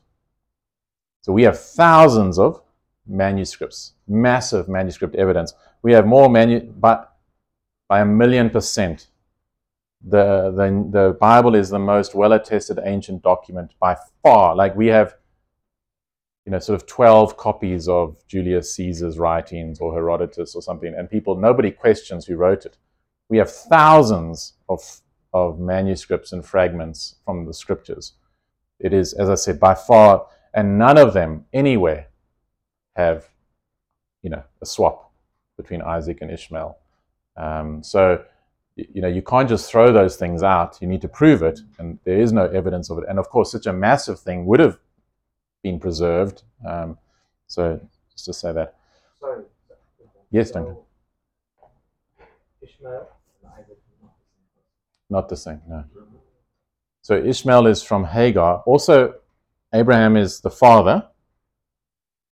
So we have thousands of manuscripts, massive manuscript evidence. We have more manu but by a million percent. The, the the Bible is the most well attested ancient document by far. Like we have you know, sort of 12 copies of Julius Caesar's writings or Herodotus or something, and people, nobody questions who wrote it. We have thousands of of manuscripts and fragments from the scriptures. It is, as I said, by far, and none of them anywhere have, you know, a swap between Isaac and Ishmael. Um, so, you know, you can't just throw those things out. You need to prove it, and there is no evidence of it. And of course, such a massive thing would have been preserved. Um, so, just to say that. Sorry. Yes, Duncan. Ishmael and Isaac are not the same. Not the same, no. So Ishmael is from Hagar. Also, Abraham is the father.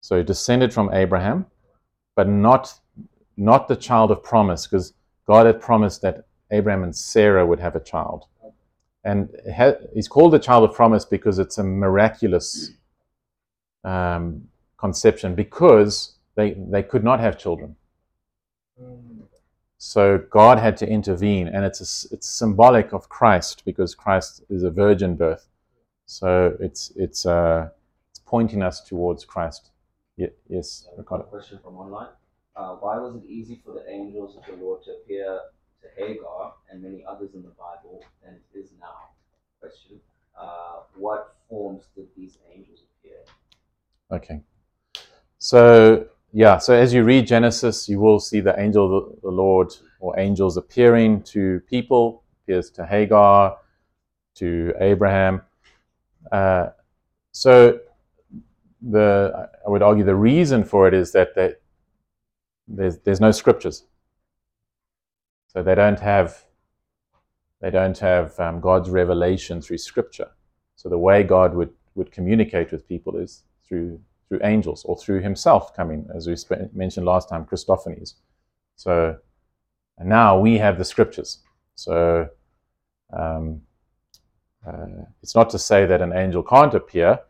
So descended from Abraham, but not not the child of promise, because God had promised that Abraham and Sarah would have a child. And he's called the child of promise because it's a miraculous um, conception, because they, they could not have children. So God had to intervene, and it's a, it's symbolic of Christ because Christ is a virgin birth. So it's it's uh, it's pointing us towards Christ. Ye- yes, Ricardo. question from online. Uh, why was it easy for the angels of the Lord to appear to Hagar and many others in the Bible than it is now? Question. Uh, what forms did these angels appear? Okay. So yeah, so as you read Genesis, you will see the angel of the Lord or angels appearing to people. Appears to Hagar, to Abraham. Uh, so the I would argue the reason for it is that there's there's no scriptures, so they don't have they don't have um, God's revelation through scripture. So the way God would would communicate with people is through through angels or through Himself coming, as we sp- mentioned last time, Christophanies. So and now we have the scriptures. So um, uh, it's not to say that an angel can't appear,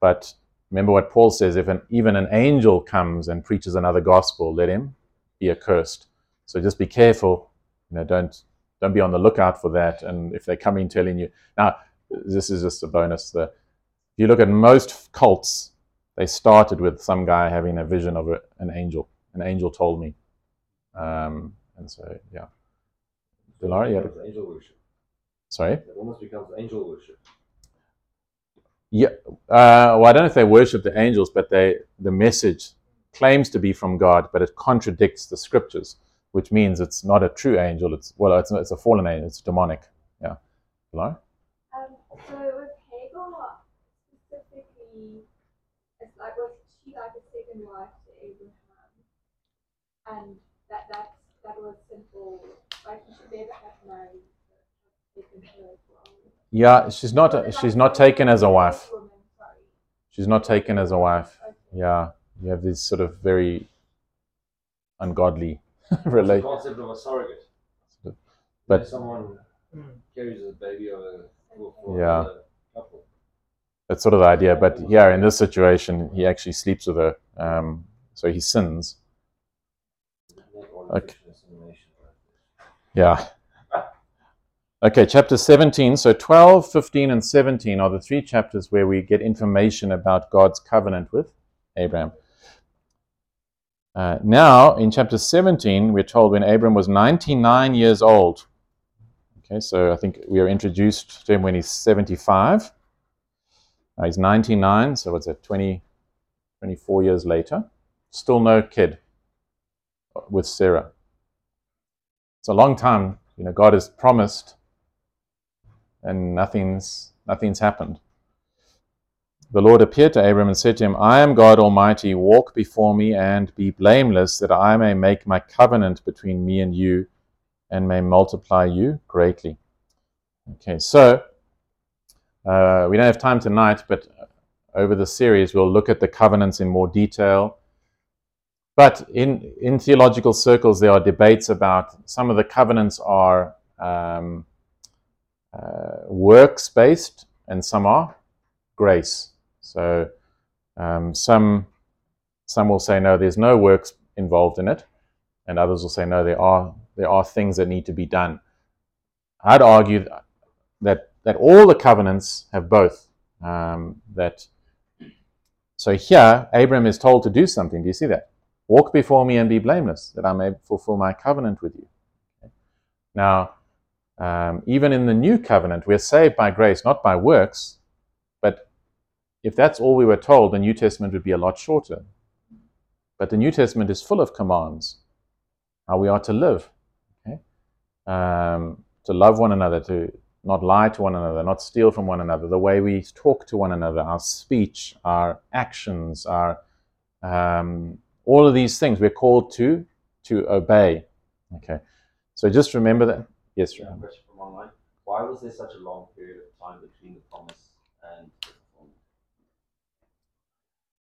but remember what Paul says: if an, even an angel comes and preaches another gospel, let him be accursed. So just be careful. You know, don't don't be on the lookout for that. And if they're coming telling you now, this is just a bonus. The, if you look at most cults, they started with some guy having a vision of a, an angel. An angel told me, um, and so yeah. Delara, you had a- angel worship. Sorry. It almost becomes angel worship. Yeah, uh, well, I don't know if they worship the angels, but they the message claims to be from God, but it contradicts the scriptures, which means it's not a true angel. It's well, it's it's a fallen angel. It's demonic. Yeah, Hello? Um, so with Hagar specifically, it's like was she like a second wife to Abraham, and that that that was simple. Like she should never have married. a second her as well. Yeah, she's not. She's not taken as a wife. She's not taken as a wife. Yeah, you have this sort of very ungodly the relate. concept of a surrogate. But- Where someone carries a baby of a for, for Yeah. another couple. That's sort of the idea. But yeah, in this situation, he actually sleeps with her, um, so he sins. Okay. fiction assimilation, right? Yeah. Okay, chapter 17. So 12, 15, and 17 are the three chapters where we get information about God's covenant with Abraham. Uh, now, in chapter 17, we're told when Abram was 99 years old. Okay, so I think we are introduced to him when he's 75. Now he's 99, so what's that, 20, 24 years later? Still no kid with Sarah. It's a long time. You know, God has promised, and nothing's nothing's happened. The Lord appeared to Abram and said to him, I am God Almighty, walk before me and be blameless, that I may make my covenant between me and you and may multiply you greatly. Okay, so uh, we don't have time tonight, but over the series we'll look at the covenants in more detail. But in, in theological circles, there are debates about some of the covenants are um, uh, works based and some are grace. So um, some some will say no, there's no works involved in it, and others will say no, there are there are things that need to be done. I'd argue that that all the covenants have both. Um, that so here Abram is told to do something. Do you see that? Walk before me and be blameless, that I may fulfill my covenant with you. Now, Um, even in the new covenant, we're saved by grace, not by works. But if that's all we were told, the New Testament would be a lot shorter. But the New Testament is full of commands how we are to live, okay? um, to love one another, to not lie to one another, not steal from one another, the way we talk to one another, our speech, our actions, our um, all of these things we're called to to obey. Okay, so just remember that. Yes, Yeah, Ram. question from online. Why was there such a long period of time between the promise and the fulfillment?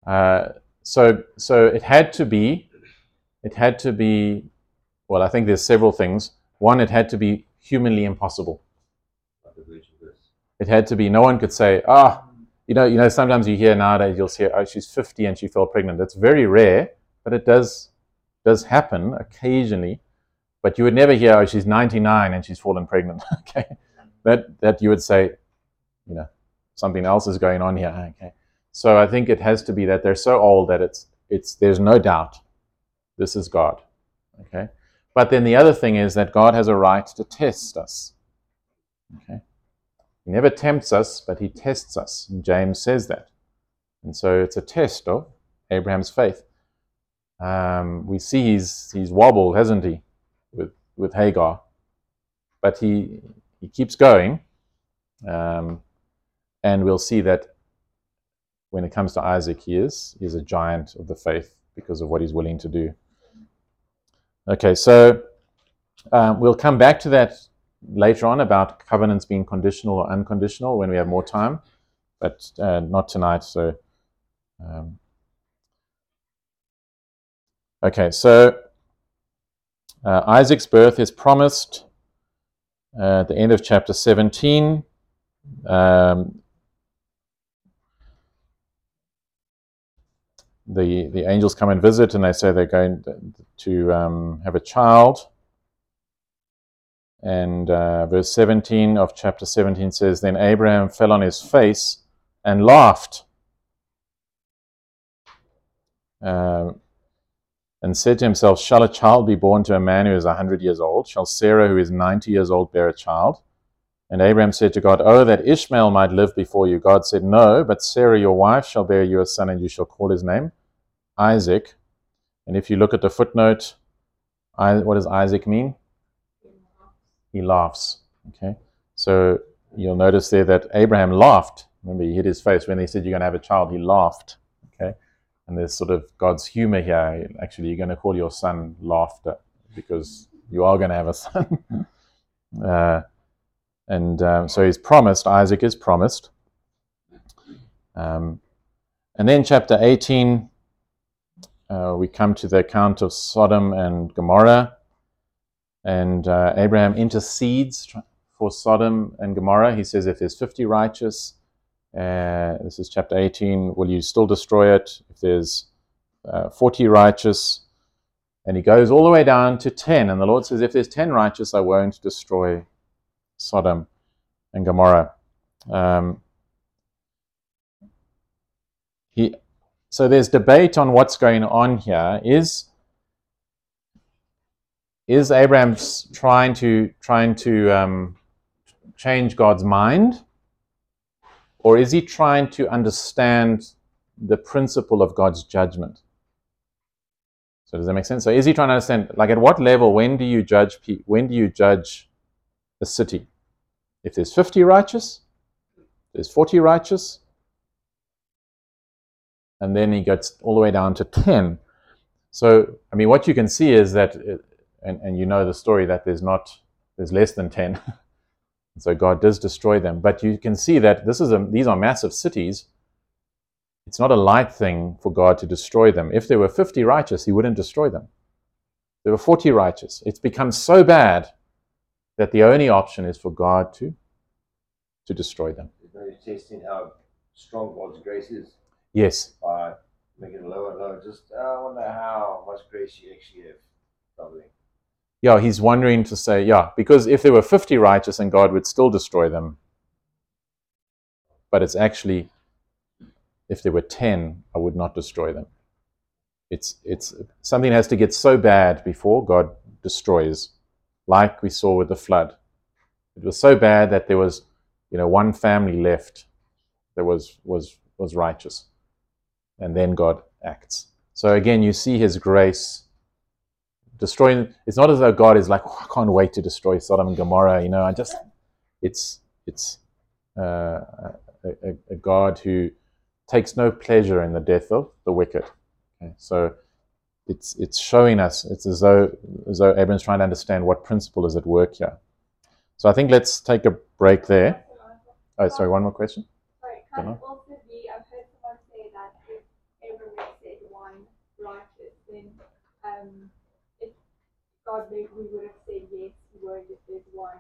Uh, so so it had to be, it had to be. Well, I think there's several things. One, it had to be humanly impossible. Like the virgin birth? It had to be. No one could say, ah, you know, you know. Sometimes you hear nowadays, you'll say, oh, she's 50 and she fell pregnant. That's very rare, but it does does happen occasionally. But you would never hear, oh, she's 99 and she's fallen pregnant. okay, that that you would say, you know, something else is going on here. Okay, so I think it has to be that they're so old that it's it's there's no doubt this is God. Okay, but then the other thing is that God has a right to test us. Okay. He never tempts us, but he tests us. And James says that. And so it's a test of Abraham's faith. Um, we see he's, he's wobbled, hasn't he, with, Hagar. But he, he keeps going. Um, and we'll see that when it comes to Isaac, he is, he is a giant of the faith because of what he's willing to do. Okay, so um, we'll come back to that later on about covenants being conditional or unconditional when we have more time, but uh, not tonight. So, um, okay, so uh, Isaac's birth is promised uh, at the end of chapter 17. Um, the the angels come and visit, and they say they're going to um, have a child. And uh, verse 17 of chapter 17 says, Then Abraham fell on his face and laughed, uh, and said to himself, Shall a child be born to a man who is a hundred years old? Shall Sarah, who is ninety years old, bear a child? And Abraham said to God, Oh, that Ishmael might live before you. God said, No, but Sarah, your wife, shall bear you a son, and you shall call his name Isaac. And if you look at the footnote, I, what does Isaac mean? he laughs. Okay, so you'll notice there that Abraham laughed. Remember, he hit his face when he said, "You're going to have a child." He laughed. And there's sort of God's humor here. Actually, you're going to call your son laughter because you are going to have a son. uh, and um, so he's promised. Isaac is promised. Um, and then chapter 18, uh, we come to the account of Sodom and Gomorrah and uh, Abraham intercedes for Sodom and Gomorrah. He says, if there's 50 righteous, uh, this is chapter 18, will you still destroy it? If there's uh, 40 righteous, and he goes all the way down to 10. And the Lord says, if there's 10 righteous, I won't destroy Sodom and Gomorrah. Um, he, so there's debate on what's going on here. Is is Abraham trying to trying to um, change God's mind, or is he trying to understand the principle of God's judgment? So does that make sense? So is he trying to understand, like, at what level? When do you judge? When do you judge a city? If there's fifty righteous, there's forty righteous, and then he gets all the way down to ten. So I mean, what you can see is that. Uh, and, and you know the story that there's not there's less than 10 so god does destroy them. But you can see that this is a, these are massive cities. It's not a light thing for god to destroy them. If there were 50 righteous he wouldn't destroy them. There were 40 righteous. It's become so bad that the only option is for god to to destroy them. There's no testing how strong God's grace is. Yes. By making it lower and lower. Just I wonder how much grace you actually have. Something. Yeah, he's wondering to say, yeah, because if there were 50 righteous and God would still destroy them, but it's actually, if there were 10, I would not destroy them. It's, it's something has to get so bad before God destroys, like we saw with the flood. it was so bad that there was, you know, one family left that was was was righteous, and then God acts. So again, you see His grace destroying. It's not as though God is like, oh, I can't wait to destroy Sodom and Gomorrah. You know, I just, it's it's uh, a, a, a God who takes no pleasure in the death of the wicked. Okay, so it's it's showing us. It's as though as though Abram's trying to understand what principle is at work here. So I think let's take a break there. Oh, sorry, one more question. Sorry, Don't can know. also be, I've heard someone say that if said one righteous, then um, God made, we would have said yes, if there's one.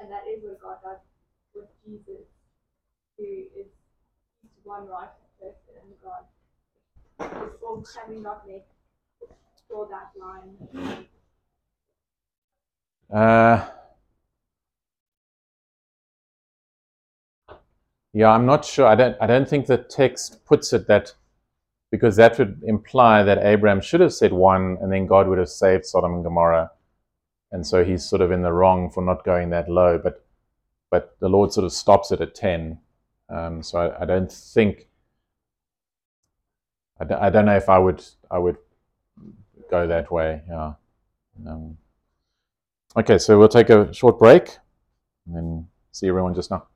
And that is what God does with Jesus, who is one righteous person and God. Can we not make draw that line? Uh, yeah, I'm not sure. I don't. I don't think the text puts it that because that would imply that Abraham should have said one, and then God would have saved Sodom and Gomorrah, and so he's sort of in the wrong for not going that low. But but the Lord sort of stops it at ten. Um, so I, I don't think. I don't, don't know if I would I would go that way. Yeah. Um, okay, so we'll take a short break and then see everyone just now.